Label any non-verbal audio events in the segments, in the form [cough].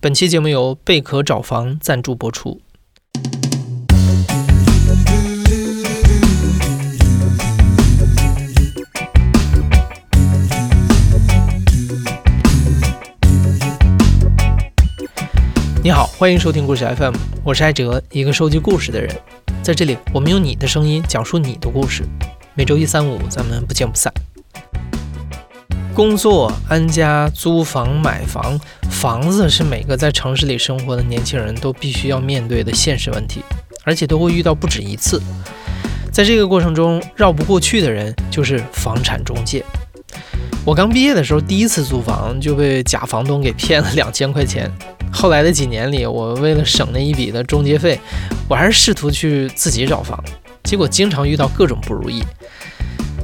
本期节目由贝壳找房赞助播出。你好，欢迎收听故事 FM，我是艾哲，一个收集故事的人。在这里，我们用你的声音讲述你的故事。每周一、三、五，咱们不见不散。工作、安家、租房、买房，房子是每个在城市里生活的年轻人都必须要面对的现实问题，而且都会遇到不止一次。在这个过程中，绕不过去的人就是房产中介。我刚毕业的时候，第一次租房就被假房东给骗了两千块钱。后来的几年里，我为了省那一笔的中介费，我还是试图去自己找房，结果经常遇到各种不如意。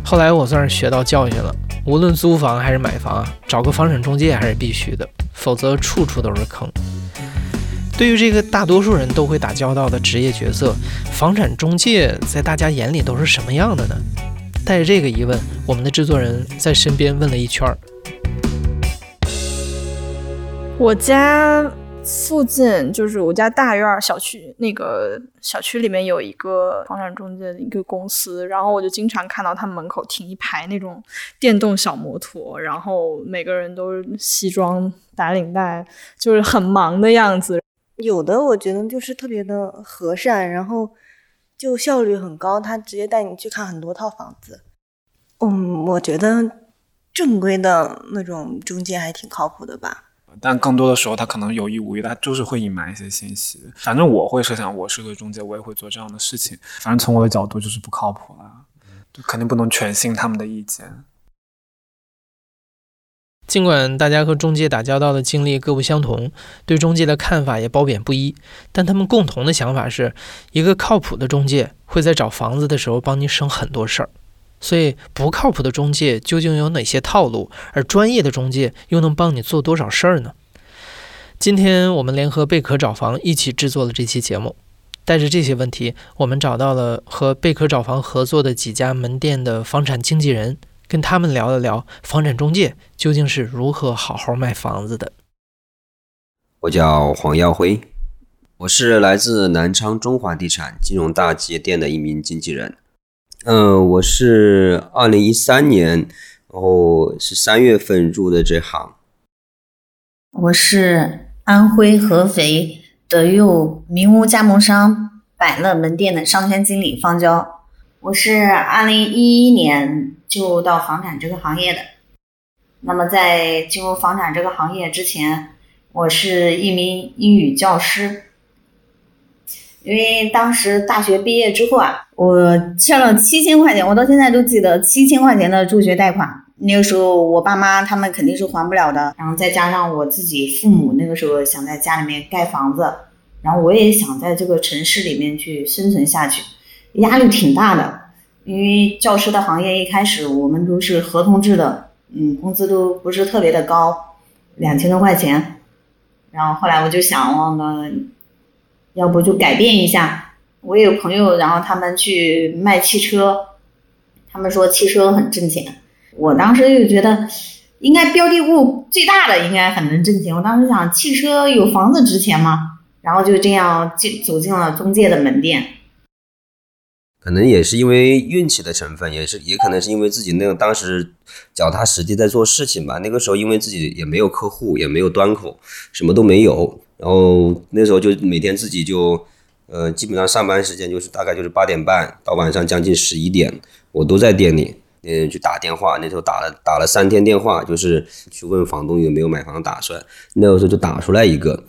后来我算是学到教训了。无论租房还是买房，找个房产中介还是必须的，否则处处都是坑。对于这个大多数人都会打交道的职业角色，房产中介在大家眼里都是什么样的呢？带着这个疑问，我们的制作人在身边问了一圈儿。我家。附近就是我家大院小区，那个小区里面有一个房产中介的一个公司，然后我就经常看到他们门口停一排那种电动小摩托，然后每个人都是西装打领带，就是很忙的样子。有的我觉得就是特别的和善，然后就效率很高，他直接带你去看很多套房子。嗯，我觉得正规的那种中介还挺靠谱的吧。但更多的时候，他可能有意无意，他就是会隐瞒一些信息。反正我会设想，我是个中介，我也会做这样的事情。反正从我的角度就是不靠谱了，肯定不能全信他们的意见。尽管大家和中介打交道的经历各不相同，对中介的看法也褒贬不一，但他们共同的想法是，一个靠谱的中介会在找房子的时候帮你省很多事儿。所以，不靠谱的中介究竟有哪些套路？而专业的中介又能帮你做多少事儿呢？今天我们联合贝壳找房一起制作了这期节目，带着这些问题，我们找到了和贝壳找房合作的几家门店的房产经纪人，跟他们聊了聊房产中介究竟是如何好好卖房子的。我叫黄耀辉，我是来自南昌中华地产金融大街店的一名经纪人。嗯，我是二零一三年，然后是三月份入的这行。我是安徽合肥德佑名屋加盟商百乐门店的商圈经理方娇。我是二零一一年就到房产这个行业的。那么在进入房产这个行业之前，我是一名英语教师。因为当时大学毕业之后啊，我欠了七千块钱，我到现在都记得七千块钱的助学贷款。那个时候我爸妈他们肯定是还不了的，然后再加上我自己父母那个时候想在家里面盖房子，然后我也想在这个城市里面去生存下去，压力挺大的。因为教师的行业一开始我们都是合同制的，嗯，工资都不是特别的高，两千多块钱。然后后来我就想忘了。要不就改变一下。我有朋友，然后他们去卖汽车，他们说汽车很挣钱。我当时就觉得，应该标的物最大的应该很能挣钱。我当时想，汽车有房子值钱吗？然后就这样进走进了中介的门店。可能也是因为运气的成分，也是也可能是因为自己那个当时脚踏实地在做事情吧。那个时候因为自己也没有客户，也没有端口，什么都没有。然后那时候就每天自己就，呃，基本上上班时间就是大概就是八点半到晚上将近十一点，我都在店里，嗯，去打电话。那时候打了打了三天电话，就是去问房东有没有买房打算。那个时候就打出来一个，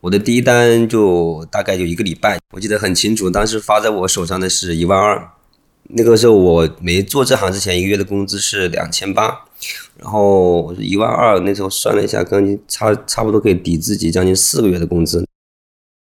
我的第一单就大概就一个礼拜，我记得很清楚，当时发在我手上的是一万二。那个时候我没做这行之前，一个月的工资是两千八。然后一万二，那时候算了一下，将近差差不多可以抵自己将近四个月的工资。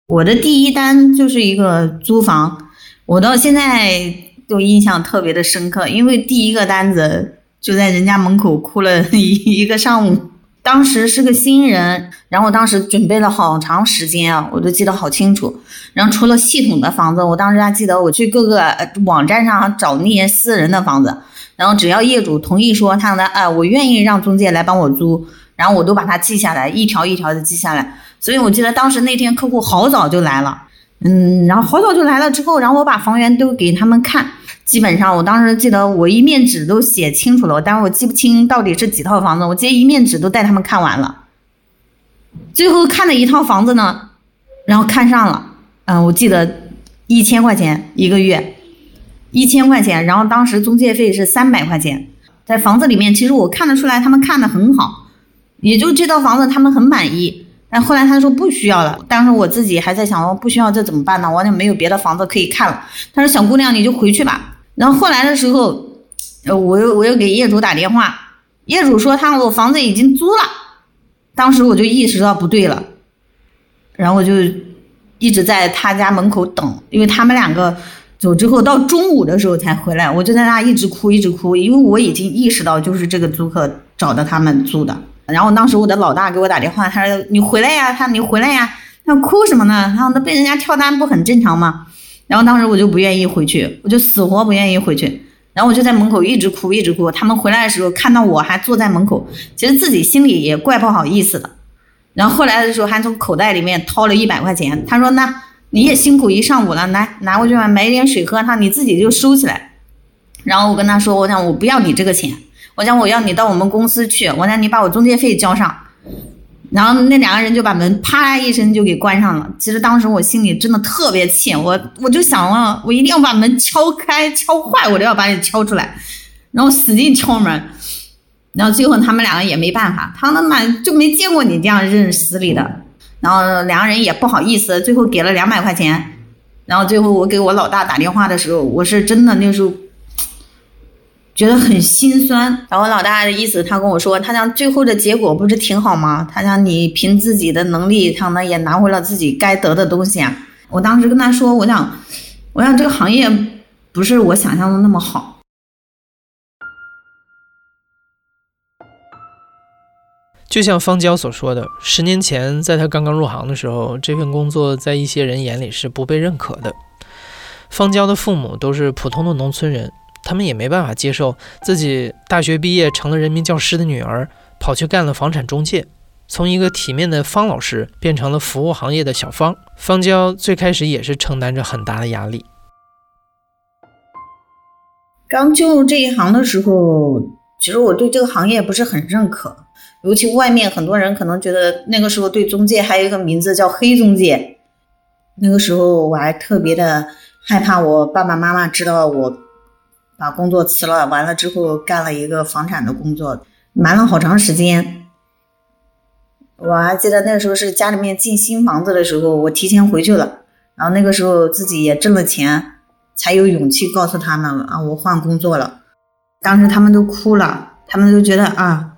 我的第一单就是一个租房，我到现在都印象特别的深刻，因为第一个单子就在人家门口哭了一 [laughs] 一个上午。当时是个新人，然后当时准备了好长时间啊，我都记得好清楚。然后除了系统的房子，我当时还记得我去各个网站上找那些私人的房子。然后只要业主同意说他呢，哎，我愿意让中介来帮我租，然后我都把它记下来，一条一条的记下来。所以我记得当时那天客户好早就来了，嗯，然后好早就来了之后，然后我把房源都给他们看，基本上我当时记得我一面纸都写清楚了，但是我记不清到底是几套房子，我记得一面纸都带他们看完了。最后看的一套房子呢，然后看上了，嗯，我记得一千块钱一个月，一千块钱，然后当时中介费是三百块钱，在房子里面，其实我看得出来他们看的很好，也就这套房子他们很满意，但后来他说不需要了，当时我自己还在想，我不需要这怎么办呢？我也没有别的房子可以看了。他说小姑娘你就回去吧。然后后来的时候，呃，我又我又给业主打电话，业主说他我房子已经租了。当时我就意识到不对了，然后我就一直在他家门口等，因为他们两个走之后到中午的时候才回来，我就在那一直哭一直哭，因为我已经意识到就是这个租客找的他们租的。然后当时我的老大给我打电话，他说你回来呀，他你回来呀，那哭什么呢？然后那被人家跳单不很正常吗？然后当时我就不愿意回去，我就死活不愿意回去。然后我就在门口一直哭，一直哭。他们回来的时候看到我还坐在门口，其实自己心里也怪不好意思的。然后后来的时候还从口袋里面掏了一百块钱，他说：“那你也辛苦一上午了，来拿过去吧，买点水喝，他你自己就收起来。”然后我跟他说：“我讲我不要你这个钱，我讲我要你到我们公司去，我讲你把我中介费交上。”然后那两个人就把门啪一声就给关上了。其实当时我心里真的特别气，我我就想了，我一定要把门敲开、敲坏，我都要把你敲出来，然后使劲敲门。然后最后他们两个也没办法，他们妈就没见过你这样认死理的。然后两个人也不好意思，最后给了两百块钱。然后最后我给我老大打电话的时候，我是真的那时候。觉得很心酸，[laughs] 然后我老大的意思，他跟我说，他讲最后的结果不是挺好吗？他讲你凭自己的能力，他呢也拿回了自己该得的东西啊。我当时跟他说，我想，我想这个行业不是我想象的那么好。就像方娇所说的，十年前在他刚刚入行的时候，这份工作在一些人眼里是不被认可的。方娇的父母都是普通的农村人。他们也没办法接受自己大学毕业成了人民教师的女儿跑去干了房产中介，从一个体面的方老师变成了服务行业的小方。方娇最开始也是承担着很大的压力。刚进入这一行的时候，其实我对这个行业不是很认可，尤其外面很多人可能觉得那个时候对中介还有一个名字叫黑中介。那个时候我还特别的害怕，我爸爸妈妈知道我。把工作辞了，完了之后干了一个房产的工作，瞒了好长时间。我还记得那时候是家里面进新房子的时候，我提前回去了，然后那个时候自己也挣了钱，才有勇气告诉他们啊，我换工作了。当时他们都哭了，他们都觉得啊，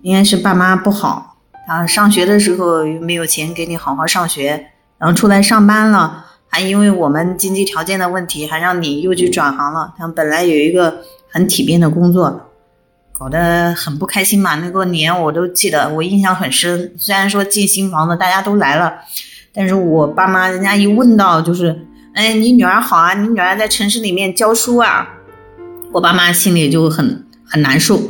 应该是爸妈不好啊，上学的时候又没有钱给你好好上学，然后出来上班了。还因为我们经济条件的问题，还让你又去转行了。他本来有一个很体面的工作，搞得很不开心嘛。那个年我都记得，我印象很深。虽然说进新房子大家都来了，但是我爸妈人家一问到就是，哎，你女儿好啊，你女儿在城市里面教书啊，我爸妈心里就很很难受，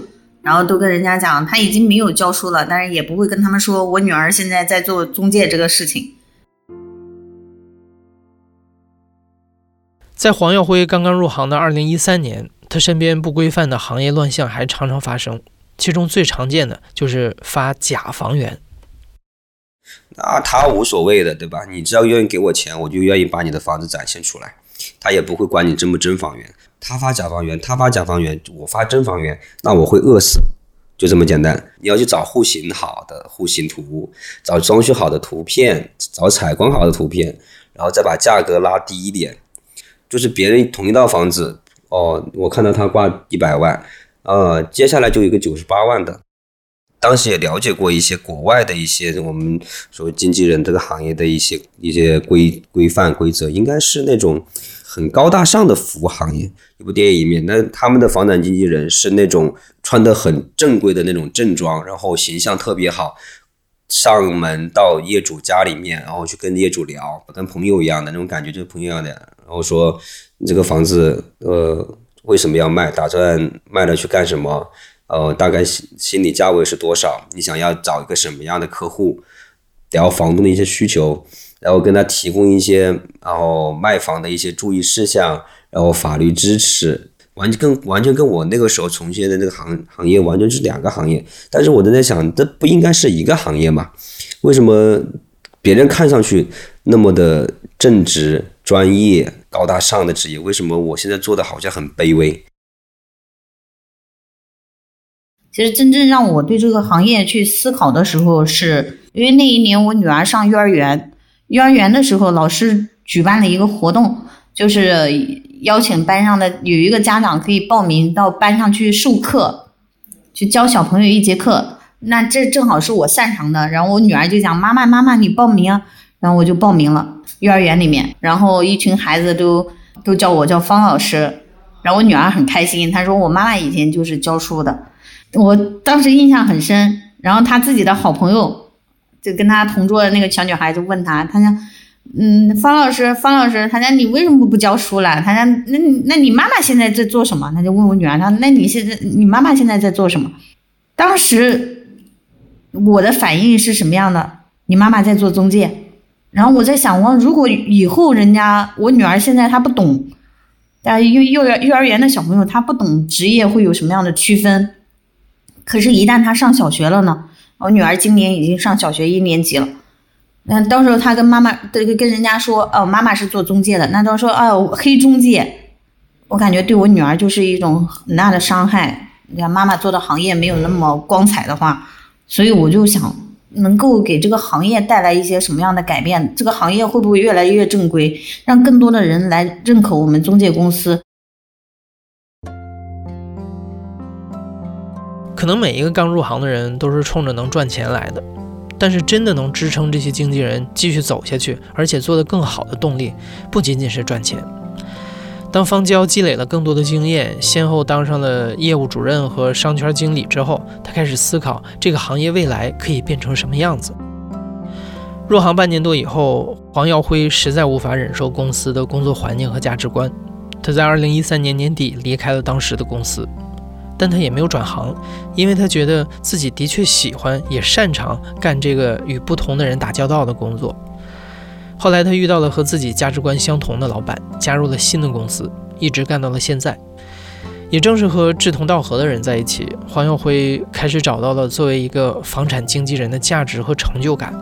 然后都跟人家讲，他已经没有教书了，但是也不会跟他们说我女儿现在在做中介这个事情。在黄耀辉刚刚入行的二零一三年，他身边不规范的行业乱象还常常发生，其中最常见的就是发假房源。那他无所谓的，对吧？你只要愿意给我钱，我就愿意把你的房子展现出来，他也不会管你真不真房源。他发假房源，他发假房源，我发真房源，那我会饿死，就这么简单。你要去找户型好的户型图，找装修好的图片，找采光好的图片，然后再把价格拉低一点。就是别人同一套房子哦，我看到他挂一百万，呃，接下来就有一个九十八万的。当时也了解过一些国外的一些我们所谓经纪人这个行业的一些一些规规范规则，应该是那种很高大上的服务行业。一部电影里面，那他们的房产经纪人是那种穿的很正规的那种正装，然后形象特别好。上门到业主家里面，然后去跟业主聊，跟朋友一样的那种感觉，就是朋友一样的。然后说你这个房子，呃，为什么要卖？打算卖了去干什么？呃，大概心心理价位是多少？你想要找一个什么样的客户？聊房东的一些需求，然后跟他提供一些，然后卖房的一些注意事项，然后法律支持，完全跟完全跟我那个时候从事的那个行行业完全是两个行业。但是我都在想，这不应该是一个行业吗？为什么别人看上去那么的正直、专业、高大上的职业，为什么我现在做的好像很卑微？其实真正让我对这个行业去思考的时候，是因为那一年我女儿上幼儿园，幼儿园的时候老师举办了一个活动，就是邀请班上的有一个家长可以报名到班上去授课，去教小朋友一节课。那这正好是我擅长的，然后我女儿就讲：“妈妈，妈妈，你报名啊。”然后我就报名了幼儿园里面，然后一群孩子都都叫我叫方老师，然后我女儿很开心，她说：“我妈妈以前就是教书的。”我当时印象很深，然后她自己的好朋友就跟她同桌的那个小女孩就问她，她讲：“嗯，方老师，方老师，他讲你为什么不教书了？他讲那那你妈妈现在在做什么？他就问我女儿，他那你现在你妈妈现在在做什么？当时我的反应是什么样的？你妈妈在做中介。然后我在想，我如果以后人家我女儿现在她不懂，但幼幼儿幼儿园的小朋友他不懂职业会有什么样的区分。可是，一旦他上小学了呢？我女儿今年已经上小学一年级了。那到时候他跟妈妈，跟跟人家说，哦，妈妈是做中介的。那到时候，哦，黑中介，我感觉对我女儿就是一种很大的伤害。你看，妈妈做的行业没有那么光彩的话，所以我就想，能够给这个行业带来一些什么样的改变？这个行业会不会越来越正规，让更多的人来认可我们中介公司？可能每一个刚入行的人都是冲着能赚钱来的，但是真的能支撑这些经纪人继续走下去，而且做得更好的动力，不仅仅是赚钱。当方娇积累了更多的经验，先后当上了业务主任和商圈经理之后，他开始思考这个行业未来可以变成什么样子。入行半年多以后，黄耀辉实在无法忍受公司的工作环境和价值观，他在二零一三年年底离开了当时的公司。但他也没有转行，因为他觉得自己的确喜欢，也擅长干这个与不同的人打交道的工作。后来他遇到了和自己价值观相同的老板，加入了新的公司，一直干到了现在。也正是和志同道合的人在一起，黄耀辉开始找到了作为一个房产经纪人的价值和成就感。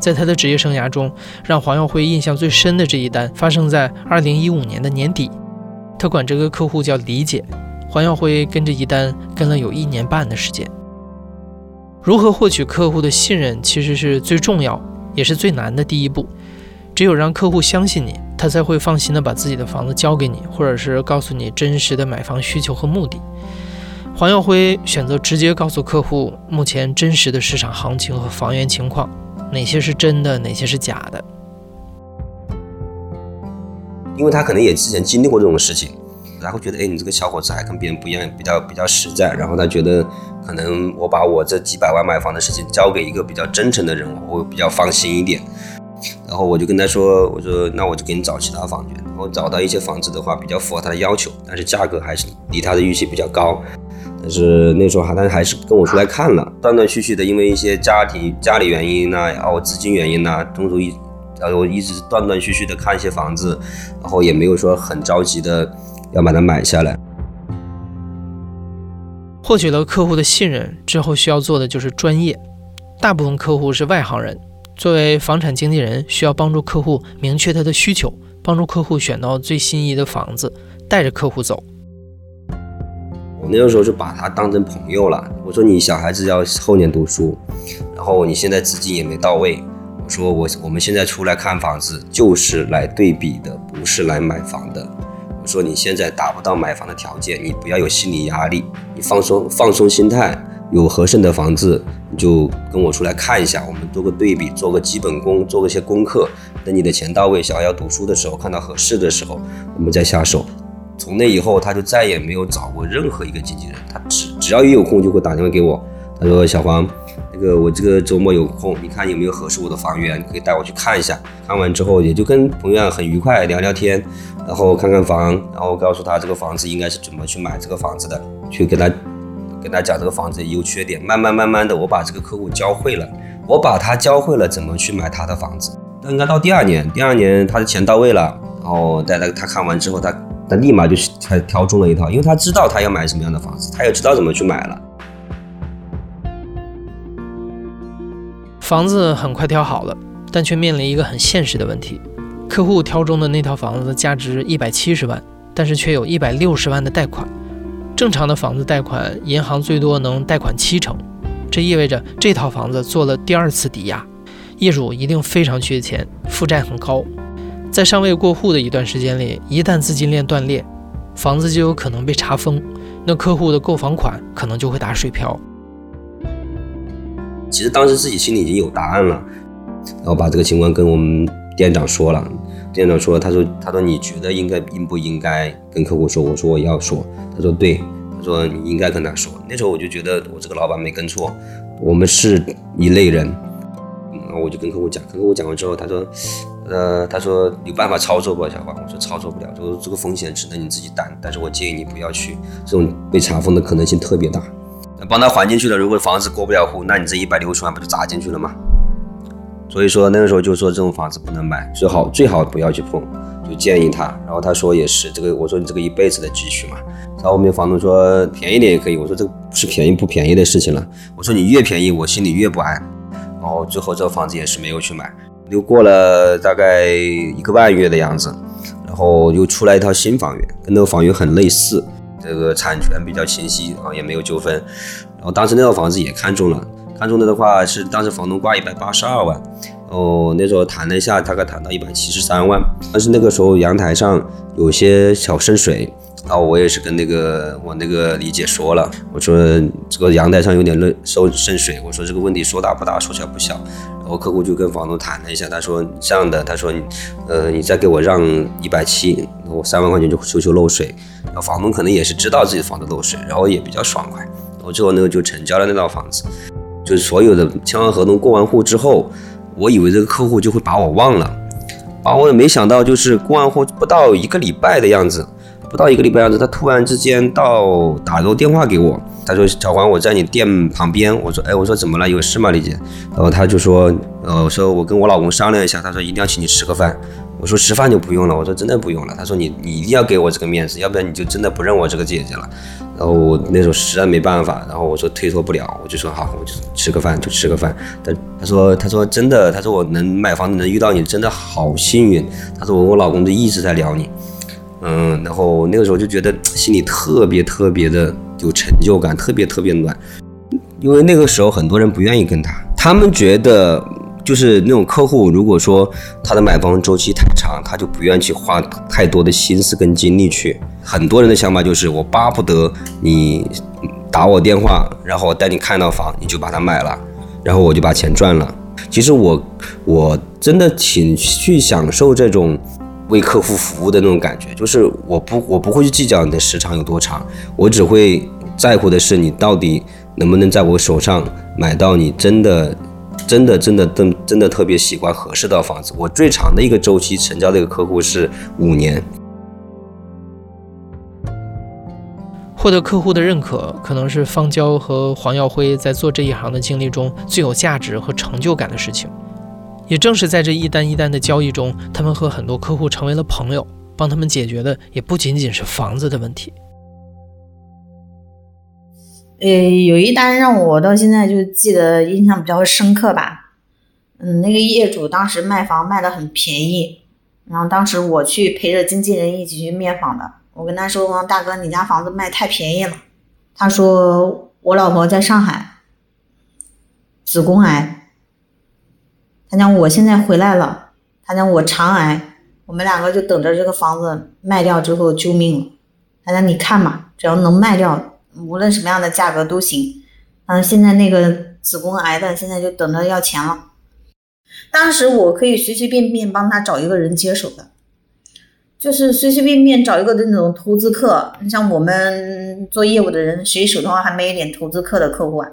在他的职业生涯中，让黄耀辉印象最深的这一单发生在2015年的年底，他管这个客户叫李姐。黄耀辉跟着一单跟了有一年半的时间。如何获取客户的信任，其实是最重要也是最难的第一步。只有让客户相信你，他才会放心的把自己的房子交给你，或者是告诉你真实的买房需求和目的。黄耀辉选择直接告诉客户目前真实的市场行情和房源情况，哪些是真的，哪些是假的。因为他可能也之前经历过这种事情。然后觉得，哎，你这个小伙子还跟别人不一样，比较比较实在。然后他觉得，可能我把我这几百万买房的事情交给一个比较真诚的人，我会比较放心一点。然后我就跟他说，我说那我就给你找其他房源。然后找到一些房子的话，比较符合他的要求，但是价格还是离他的预期比较高。但是那时候哈，他还是跟我出来看了，断断续续的，因为一些家庭家里原因呐，然后资金原因呐，中途一，然后一直断断续续的看一些房子，然后也没有说很着急的。要把它买下来。获取了客户的信任之后，需要做的就是专业。大部分客户是外行人，作为房产经纪人，需要帮助客户明确他的需求，帮助客户选到最心仪的房子，带着客户走。我那个时候就把他当成朋友了。我说你小孩子要后年读书，然后你现在资金也没到位。我说我我们现在出来看房子就是来对比的，不是来买房的。说你现在达不到买房的条件，你不要有心理压力，你放松放松心态，有合适的房子你就跟我出来看一下，我们做个对比，做个基本功，做个些功课。等你的钱到位，小孩要读书的时候，看到合适的时候，我们再下手。从那以后，他就再也没有找过任何一个经纪人，他只只要一有空就会打电话给我，他说小黄。那个我这个周末有空，你看有没有合适我的房源，可以带我去看一下。看完之后也就跟朋友很愉快聊聊天，然后看看房，然后告诉他这个房子应该是怎么去买这个房子的，去跟他跟他讲这个房子优缺点。慢慢慢慢的，我把这个客户教会了，我把他教会了怎么去买他的房子。那应该到第二年，第二年他的钱到位了，然后在那个他看完之后，他他立马就去他挑中了一套，因为他知道他要买什么样的房子，他也知道怎么去买了。房子很快挑好了，但却面临一个很现实的问题：客户挑中的那套房子价值一百七十万，但是却有一百六十万的贷款。正常的房子贷款，银行最多能贷款七成，这意味着这套房子做了第二次抵押。业主一定非常缺钱，负债很高，在尚未过户的一段时间里，一旦资金链断裂，房子就有可能被查封，那客户的购房款可能就会打水漂。其实当时自己心里已经有答案了，然后把这个情况跟我们店长说了，店长说，他说，他说你觉得应该应不应该跟客户说？我说我要说，他说对，他说你应该跟他说。那时候我就觉得我这个老板没跟错，我们是一类人。然后我就跟客户讲，跟客户讲完之后，他说，呃，他说有办法操作不，小黄？我说操作不了，就说这个风险只能你自己担，但是我建议你不要去，这种被查封的可能性特别大。帮他还进去了，如果房子过不了户，那你这一百六十万不就砸进去了吗？所以说那个时候就说这种房子不能买，最好最好不要去碰，就建议他。然后他说也是，这个我说你这个一辈子的积蓄嘛。然后后面房东说便宜点也可以，我说这个不是便宜不便宜的事情了，我说你越便宜我心里越不安。然后最后这个房子也是没有去买，又过了大概一个半月的样子，然后又出来一套新房源，跟那个房源很类似，这个产权比较清晰啊，也没有纠纷。然后当时那套房子也看中了，看中的的话是当时房东挂一百八十二万，哦那时候谈了一下，大概谈到一百七十三万，但是那个时候阳台上有些小渗水。然后我也是跟那个我那个李姐说了，我说这个阳台上有点漏渗渗水，我说这个问题说大不大，说小不小。然后客户就跟房东谈了一下，他说这样的，他说你呃你再给我让一百七，我三万块钱就修修漏水。然后房东可能也是知道自己房子漏水，然后也比较爽快。然后最后那个就成交了那套房子，就是所有的签完合同过完户之后，我以为这个客户就会把我忘了，把我也没想到就是过完户不到一个礼拜的样子。不到一个礼拜样子，他突然之间到打了？个电话给我，他说：“小黄，我在你店旁边。”我说：“哎，我说怎么了？有事吗，李姐？”然后他就说：“呃，我说我跟我老公商量一下，他说一定要请你吃个饭。”我说：“吃饭就不用了。”我说：“真的不用了。”他说：“你你一定要给我这个面子，要不然你就真的不认我这个姐姐了。”然后我那时候实在没办法，然后我说推脱不了，我就说好，我就吃个饭就吃个饭。他他说他说真的，他说我能买房子能遇到你真的好幸运。他说我我老公就一直在聊你。嗯，然后那个时候就觉得 [tsk] 心里特别特别的有成就感，特别特别暖，因为那个时候很多人不愿意跟他，他们觉得就是那种客户，如果说他的买房周期太长，他就不愿意去花太多的心思跟精力去。很多人的想法就是，我巴不得你打我电话，然后我带你看到房，你就把它买了，然后我就把钱赚了。其实我我真的挺去享受这种。为客户服务的那种感觉，就是我不我不会去计较你的时长有多长，我只会在乎的是你到底能不能在我手上买到你真的真的真的真真的特别喜欢合适的房子。我最长的一个周期成交的一个客户是五年。获得客户的认可，可能是方娇和黄耀辉在做这一行的经历中最有价值和成就感的事情。也正是在这一单一单的交易中，他们和很多客户成为了朋友，帮他们解决的也不仅仅是房子的问题。呃，有一单让我到现在就记得印象比较深刻吧。嗯，那个业主当时卖房卖的很便宜，然后当时我去陪着经纪人一起去面访的。我跟他说：“大哥，你家房子卖太便宜了。”他说：“我老婆在上海，子宫癌。”他讲我现在回来了，他讲我肠癌，我们两个就等着这个房子卖掉之后救命了。他讲你看嘛，只要能卖掉，无论什么样的价格都行。嗯，现在那个子宫癌的现在就等着要钱了。当时我可以随随便便帮他找一个人接手的，就是随随便便找一个那种投资客。你像我们做业务的人，谁手上还没一点投资客的客户啊？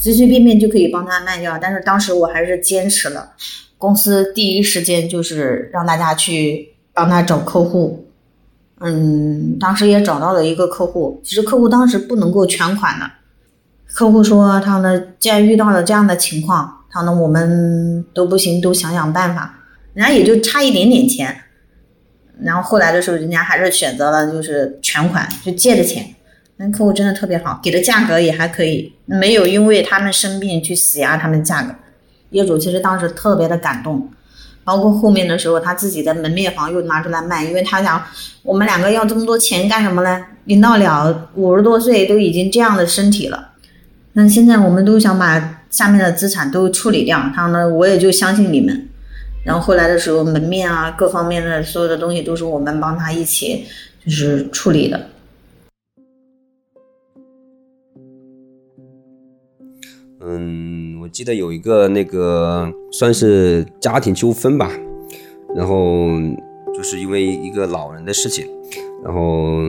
随随便便就可以帮他卖掉，但是当时我还是坚持了，公司第一时间就是让大家去帮他找客户，嗯，当时也找到了一个客户，其实客户当时不能够全款的，客户说他呢，既然遇到了这样的情况，他呢我们都不行，都想想办法。人家也就差一点点钱，然后后来的时候，人家还是选择了就是全款，就借的钱。那客户真的特别好，给的价格也还可以，没有因为他们生病去死压他们价格。业主其实当时特别的感动，包括后面的时候，他自己的门面房又拿出来卖，因为他想我们两个要这么多钱干什么呢？领导了五十多岁都已经这样的身体了，那现在我们都想把下面的资产都处理掉。他呢，我也就相信你们。然后后来的时候，门面啊，各方面的所有的东西都是我们帮他一起就是处理的。嗯，我记得有一个那个算是家庭纠纷吧，然后就是因为一个老人的事情，然后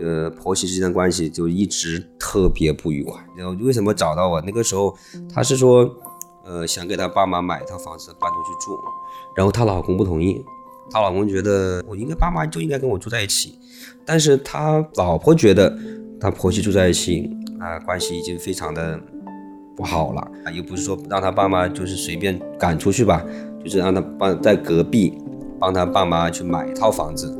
呃婆媳之间的关系就一直特别不愉快。然后为什么找到我？那个时候他是说，呃想给他爸妈买一套房子搬出去住，然后她老公不同意，她老公觉得我应该爸妈就应该跟我住在一起，但是他老婆觉得他婆媳住在一起啊关系已经非常的。不好了啊！又不是说让他爸妈就是随便赶出去吧，就是让他帮在隔壁帮他爸妈去买一套房子。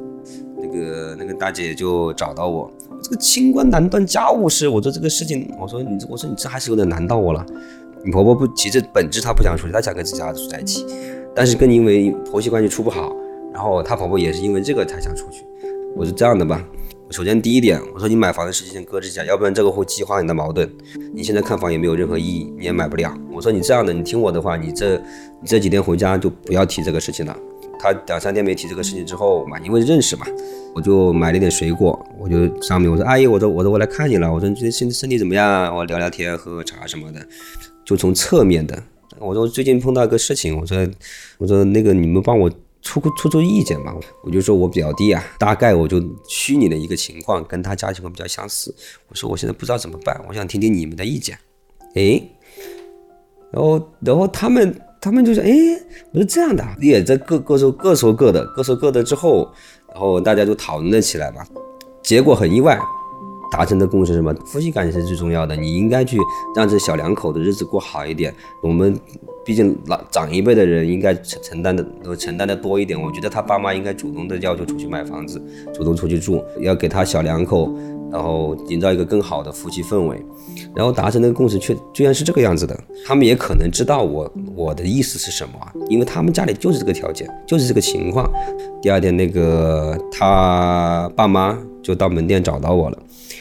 那个那个大姐就找到我，这个清官难断家务事。我说这个事情，我说你我说你这还是有点难到我了。你婆婆不，其实本质她不想出去，她想跟自己儿子住在一起，但是跟因为婆媳关系处不好，然后她婆婆也是因为这个才想出去。我是这样的吧。首先，第一点，我说你买房的事情先搁置一下，要不然这个会激化你的矛盾。你现在看房也没有任何意义，你也买不了。我说你这样的，你听我的话，你这你这几天回家就不要提这个事情了。他两三天没提这个事情之后嘛，因为认识嘛，我就买了点水果，我就上面我说阿姨，我说我说我来看你了，我说你最近身身体怎么样？我聊聊天，喝喝茶什么的，就从侧面的，我说最近碰到一个事情，我说我说那个你们帮我。出出出意见嘛，我就说我表弟啊，大概我就虚拟的一个情况跟他家情况比较相似。我说我现在不知道怎么办，我想听听你们的意见。哎，然后然后他们他们就说，哎，我说这样的，也在各各说各说各的，各说各的之后，然后大家就讨论了起来吧。结果很意外，达成的共识是什么？夫妻感情是最重要的，你应该去让这小两口的日子过好一点。我们。毕竟老长一辈的人应该承承担的都承担的多一点，我觉得他爸妈应该主动的要求出去买房子，主动出去住，要给他小两口，然后营造一个更好的夫妻氛围，然后达成的共识却居然是这个样子的。他们也可能知道我我的意思是什么，因为他们家里就是这个条件，就是这个情况。第二天那个他爸妈就到门店找到我了，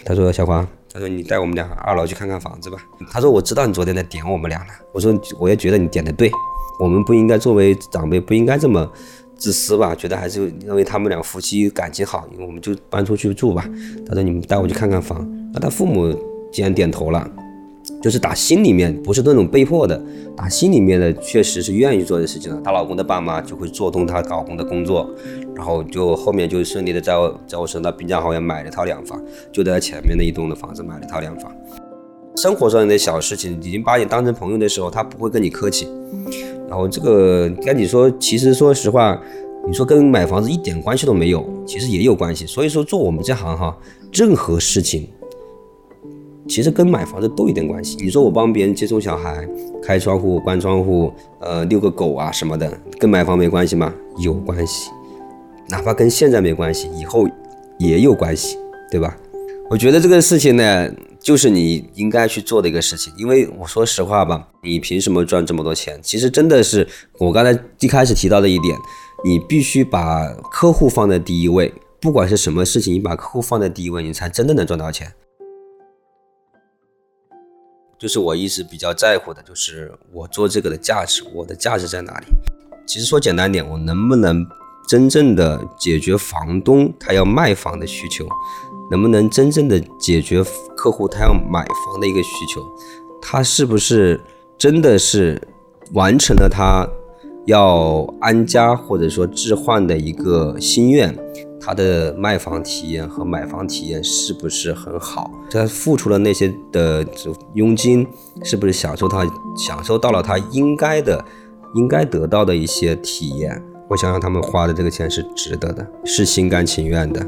他说小黄。他说：“你带我们俩二楼去看看房子吧。”他说：“我知道你昨天在点我们俩了。”我说：“我也觉得你点的对，我们不应该作为长辈不应该这么自私吧？觉得还是认为他们俩夫妻感情好，我们就搬出去住吧。”他说：“你们带我去看看房。”那他父母既然点头了。就是打心里面，不是那种被迫的，打心里面的确实是愿意做的事情了。她老公的爸妈就会做通她老公的工作，然后就后面就顺利的在我在我身上滨江豪园买了套两房，就在前面的一栋的房子买了套两房。生活上的小事情，已经把你当成朋友的时候，他不会跟你客气。然后这个跟你说，其实说实话，你说跟买房子一点关系都没有，其实也有关系。所以说做我们这行哈，任何事情。其实跟买房子都有点关系。你说我帮别人接送小孩、开窗户、关窗户，呃，遛个狗啊什么的，跟买房没关系吗？有关系，哪怕跟现在没关系，以后也有关系，对吧？我觉得这个事情呢，就是你应该去做的一个事情。因为我说实话吧，你凭什么赚这么多钱？其实真的是我刚才一开始提到的一点，你必须把客户放在第一位，不管是什么事情，你把客户放在第一位，你才真的能赚到钱。就是我一直比较在乎的，就是我做这个的价值，我的价值在哪里？其实说简单点，我能不能真正的解决房东他要卖房的需求？能不能真正的解决客户他要买房的一个需求？他是不是真的是完成了他要安家或者说置换的一个心愿？他的卖房体验和买房体验是不是很好？他付出了那些的佣金，是不是享受他享受到了他应该的、应该得到的一些体验？我想想，他们花的这个钱是值得的，是心甘情愿的。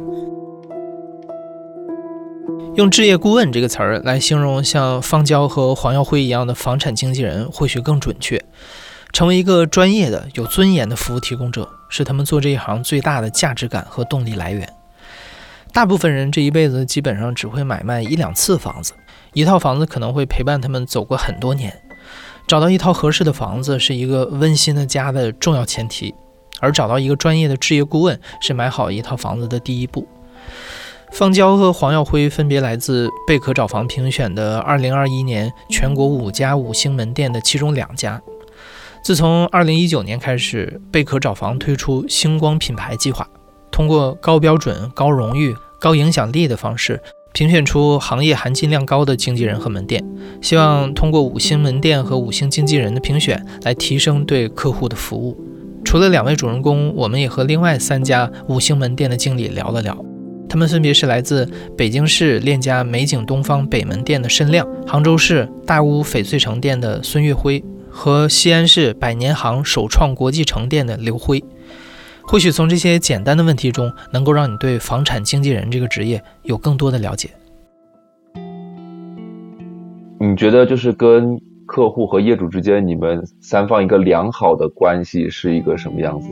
用“置业顾问”这个词儿来形容像方娇和黄耀辉一样的房产经纪人，或许更准确。成为一个专业的、有尊严的服务提供者，是他们做这一行最大的价值感和动力来源。大部分人这一辈子基本上只会买卖一两次房子，一套房子可能会陪伴他们走过很多年。找到一套合适的房子是一个温馨的家的重要前提，而找到一个专业的置业顾问是买好一套房子的第一步。方娇和黄耀辉分别来自贝壳找房评选的2021年全国五家五星门店的其中两家。自从2019年开始，贝壳找房推出星光品牌计划，通过高标准、高荣誉、高影响力的方式，评选出行业含金量高的经纪人和门店，希望通过五星门店和五星经纪人的评选，来提升对客户的服务。除了两位主人公，我们也和另外三家五星门店的经理聊了聊。他们分别是来自北京市链家美景东方北门店的申亮，杭州市大屋翡翠城店的孙月辉，和西安市百年行首创国际城店的刘辉。或许从这些简单的问题中，能够让你对房产经纪人这个职业有更多的了解。你觉得就是跟客户和业主之间，你们三方一个良好的关系是一个什么样子？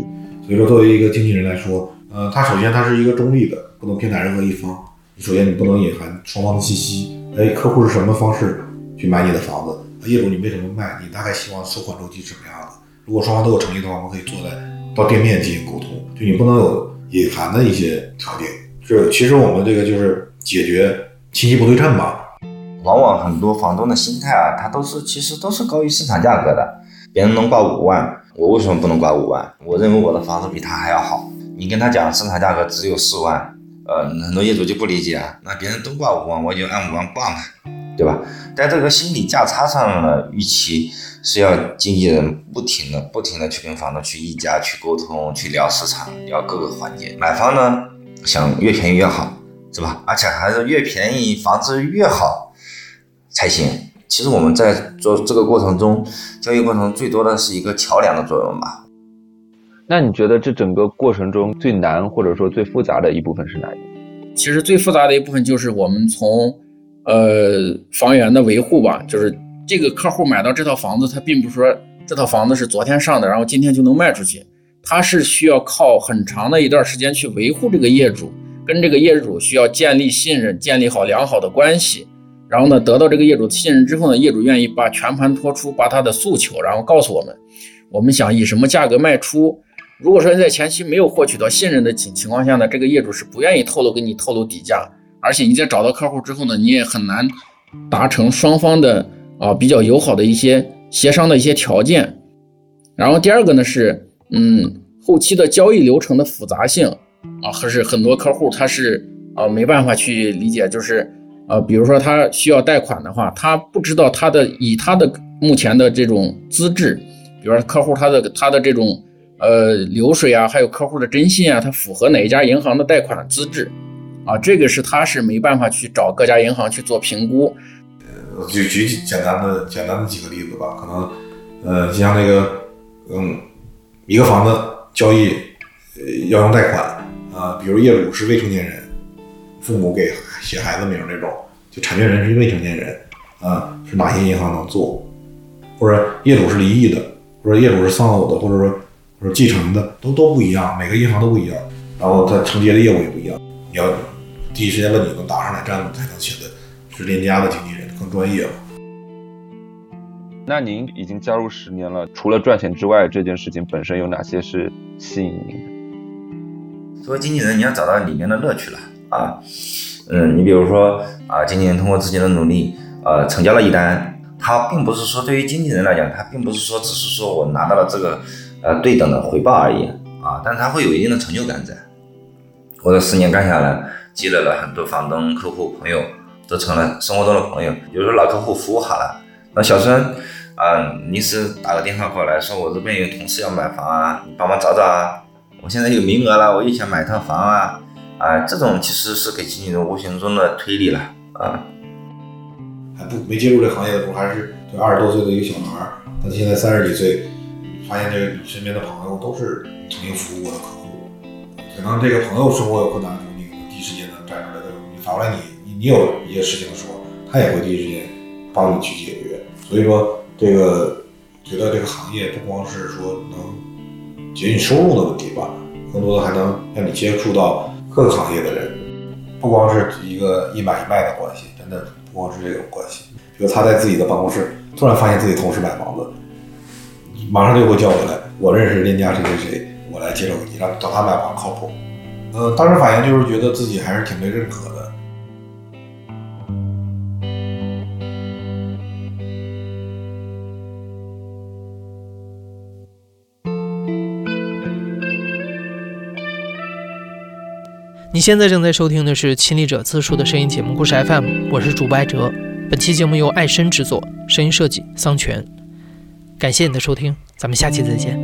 所以说，作为一个经纪人来说，呃，他首先他是一个中立的，不能偏袒任何一方。首先，你不能隐含双方的信息。哎，客户是什么方式去买你的房子？业主你为什么卖？你大概希望收款周期什么样的？如果双方都有诚意的话，我们可以坐在到店面进行沟通。就你不能有隐含的一些条件。是，其实我们这个就是解决信息不对称吧。往往很多房东的心态啊，他都是其实都是高于市场价格的。别人能挂五万，我为什么不能挂五万？我认为我的房子比他还要好。你跟他讲市场价格只有四万，呃，很多业主就不理解啊。那别人都挂五万，我就按五万挂嘛，对吧？在这个心理价差上呢，预期是要经纪人不停的、不停的去跟房东去议价、去沟通、去聊市场、聊各个环节。买方呢，想越便宜越好，是吧？而且还是越便宜房子越好才行。其实我们在做这个过程中，交易过程中最多的是一个桥梁的作用吧。那你觉得这整个过程中最难或者说最复杂的一部分是哪一个？其实最复杂的一部分就是我们从呃房源的维护吧，就是这个客户买到这套房子，他并不是说这套房子是昨天上的，然后今天就能卖出去，他是需要靠很长的一段时间去维护这个业主，跟这个业主需要建立信任，建立好良好的关系，然后呢，得到这个业主的信任之后呢，业主愿意把全盘托出，把他的诉求，然后告诉我们，我们想以什么价格卖出。如果说在前期没有获取到信任的情情况下呢，这个业主是不愿意透露给你透露底价，而且你在找到客户之后呢，你也很难达成双方的啊比较友好的一些协商的一些条件。然后第二个呢是，嗯，后期的交易流程的复杂性啊，还是很多客户他是啊没办法去理解，就是啊，比如说他需要贷款的话，他不知道他的以他的目前的这种资质，比如说客户他的他的这种。呃，流水啊，还有客户的征信啊，它符合哪一家银行的贷款资质啊？这个是他是没办法去找各家银行去做评估。呃，举举简单的简单的几个例子吧，可能呃，就像那个嗯，一个房子交易呃要用贷款啊，比如业主是未成年人，父母给写孩子名那种，就产权人是未成年人啊，是哪些银行能做？或者业主是离异的，或者业主是丧偶的，或者说。或者继承的都都不一样，每个银行都不一样，然后他承接的业务也不一样。你要第一时间问你能答上来，这样才能显得是链家的经纪人更专业嘛。那您已经加入十年了，除了赚钱之外，这件事情本身有哪些是吸引您的？作为经纪人，你要找到里面的乐趣了啊。嗯，你比如说啊，经纪人通过自己的努力，呃，成交了一单，他并不是说对于经纪人来讲，他并不是说只是说我拿到了这个。呃，对等的回报而已啊，但是他会有一定的成就感在。我这十年干下来，积累了很多房东、客户、朋友，都成了生活中的朋友。有时候老客户服务好了，那小孙啊，临时打个电话过来说，我这边有同事要买房啊，你帮忙找找啊。我现在有名额了，我又想买套房啊，啊，这种其实是给经纪人无形中的推力了啊。还不没接触这行业的时候，还是就二十多岁的一个小孩，他现在三十几岁。发现这个身边的朋友都是曾经服务过的客户，可能这个朋友生活有困难反过来你你你有一些事情的时候，他也会第一时间帮你去解决。所以说，这个觉得这个行业不光是说能解决你收入的问题吧，更多的还能让你接触到各个行业的人，不光是一个一买一卖的关系，真的不光是这种关系。比如他在自己的办公室突然发现自己同事买房子，马上就会叫回来，我认识人家谁谁谁，我来介绍给你，让找他买房靠谱。呃，当时反应就是觉得自己还是挺被认可的。你现在正在收听的是亲历者自述的声音节目《故事 FM》，我是主播艾哲。本期节目由爱申制作，声音设计桑泉。感谢你的收听，咱们下期再见。